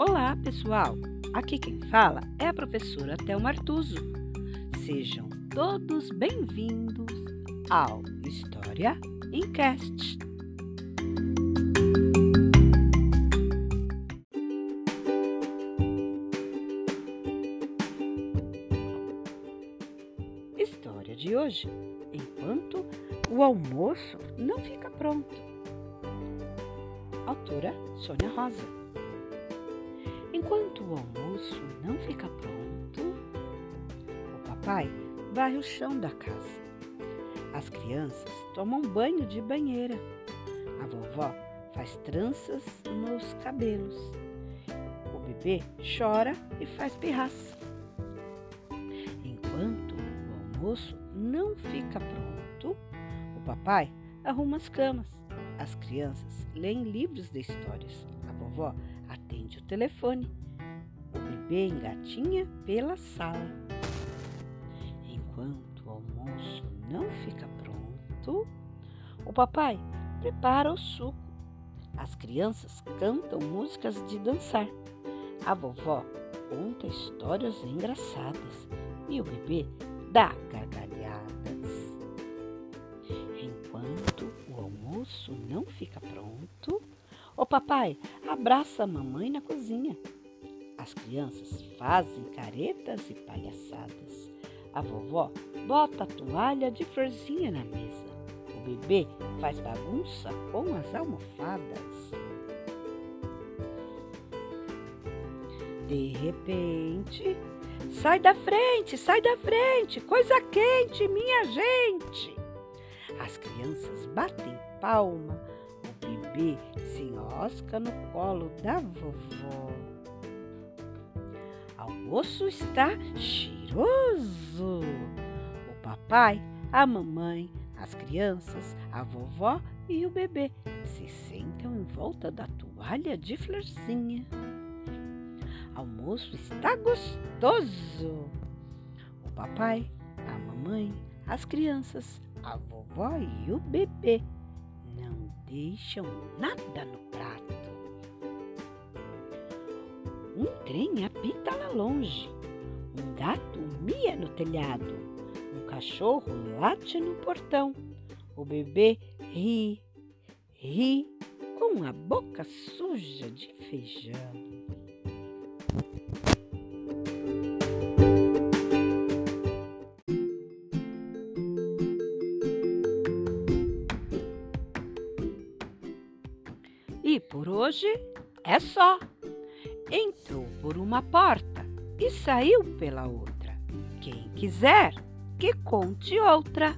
Olá, pessoal! Aqui quem fala é a professora Thelma Artuso. Sejam todos bem-vindos ao História em Cast. História de hoje: Enquanto o almoço não fica pronto. Autora Sônia Rosa. Enquanto o almoço não fica pronto, o papai varre o chão da casa. As crianças tomam banho de banheira. A vovó faz tranças nos cabelos. O bebê chora e faz pirraça. Enquanto o almoço não fica pronto, o papai arruma as camas. As crianças leem livros de histórias. A vovó atende o telefone. O bebê engatinha pela sala. Enquanto o almoço não fica pronto, o papai prepara o suco. As crianças cantam músicas de dançar. A vovó conta histórias engraçadas e o bebê dá gargalhadas. Enquanto o almoço não fica pronto, papai abraça a mamãe na cozinha. As crianças fazem caretas e palhaçadas. A vovó bota a toalha de florzinha na mesa. O bebê faz bagunça com as almofadas. De repente, sai da frente, sai da frente, coisa quente, minha gente. As crianças batem palma, bebê se enrosca no colo da vovó. Almoço está cheiroso. O papai, a mamãe, as crianças, a vovó e o bebê se sentam em volta da toalha de florzinha. Almoço está gostoso. O papai, a mamãe, as crianças, a vovó e o bebê deixam nada no prato. Um trem apita lá longe. Um gato mia no telhado. Um cachorro late no portão. O bebê ri, ri com a boca suja de feijão. E por hoje é só. Entrou por uma porta e saiu pela outra. Quem quiser, que conte outra.